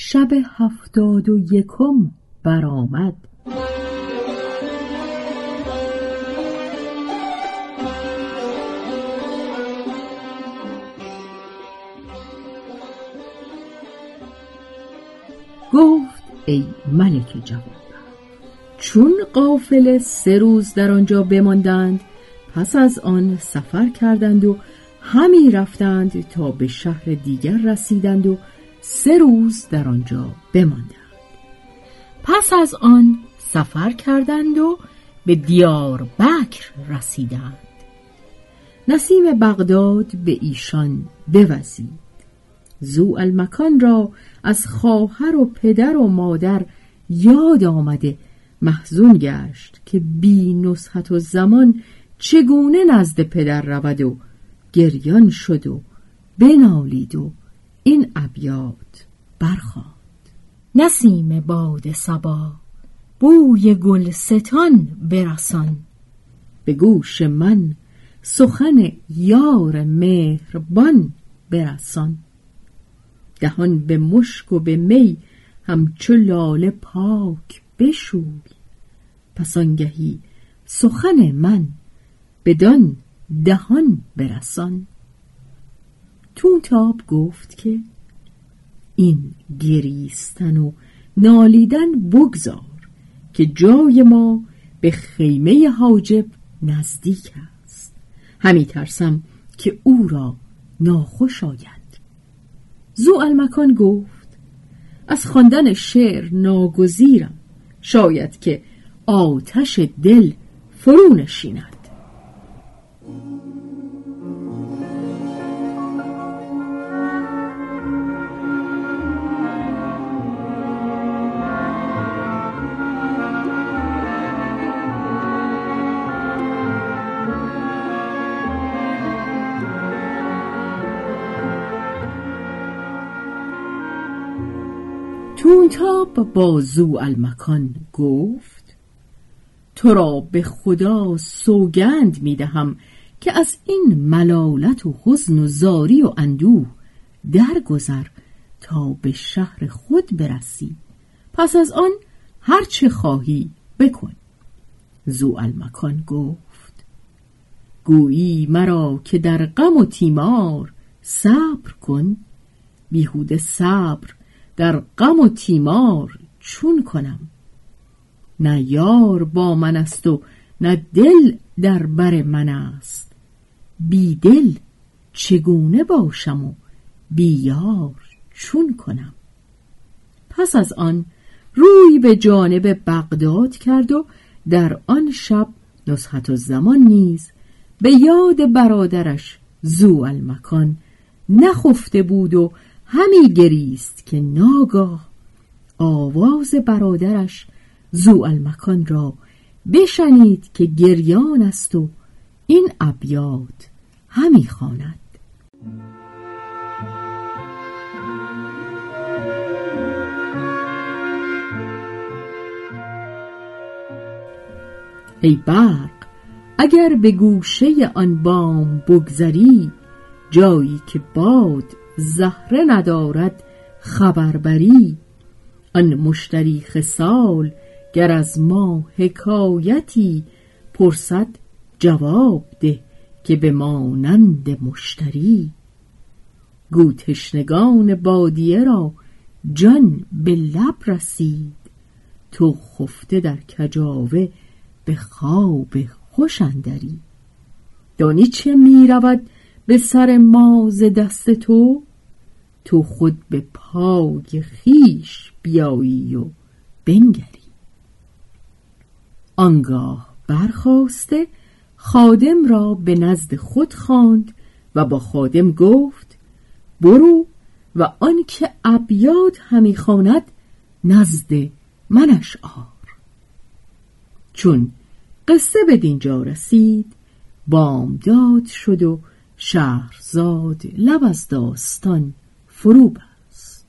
شب هفتاد و یکم برآمد. گفت ای ملک جوان چون قافل سه روز در آنجا بماندند پس از آن سفر کردند و همی رفتند تا به شهر دیگر رسیدند و سه روز در آنجا بماندند. پس از آن سفر کردند و به دیار بکر رسیدند. نسیم بغداد به ایشان بوزید. زو المکان را از خواهر و پدر و مادر یاد آمده محزون گشت که بی نصحت و زمان چگونه نزد پدر رود و گریان شد و بنالید و این ابیات برخواند. نسیم باد سبا بوی گلستان برسان. به گوش من سخن یار مهربان برسان. دهان به مشک و به می همچو لاله پاک بشوی. پس آنگهی سخن من بدان دهان برسان. تونتاب گفت که این گریستن و نالیدن بگذار که جای ما به خیمه حاجب نزدیک است. همی ترسم که او را ناخوش آید. زو المکان گفت از خواندن شعر ناگزیرم. شاید که آتش دل فرو نشیند. تونتاب با زو المکان گفت تو را به خدا سوگند می دهم که از این ملالت و حزن و زاری و اندوه درگذر تا به شهر خود برسی. پس از آن هر چه خواهی بکن. زو المکان گفت گویی مرا که در غم و تیمار صبر کن. بیهوده صبر در غم و تیمار چون کنم. نه یار با من است و نه دل در بر من است. بی دل چگونه باشم و بی یار چون کنم؟ پس از آن روی به جانب بغداد کرد و در آن شب و زمان نیز به یاد برادرش زو المکان نخفته بود و همی گریست که ناگاه آواز برادرش زو المکان را بشنید که گریان است و این ابیات همی خواند. ای برق اگر به گوشه آن بام بگذری جایی که باد زهره ندارد خبربری. آن مشتری خسال گر از ما حکایتی پرسد جواب ده که به مانند مشتری. گو تشنگان بادیه را جان به لب رسید. تو خفته در کجاوه به خواب خوش اندری. دانی چه می رود به سر ما ز دست تو؟ تو خود به پای خیش بیایی و بنگری. آنگاه برخواسته خادم را به نزد خود خواند و با خادم گفت برو و آنکه ابیاد همی خواند نزد منش آر. چون قصه به دینجا رسید بامداد شد و شهرزاد لب از داستان فرو بست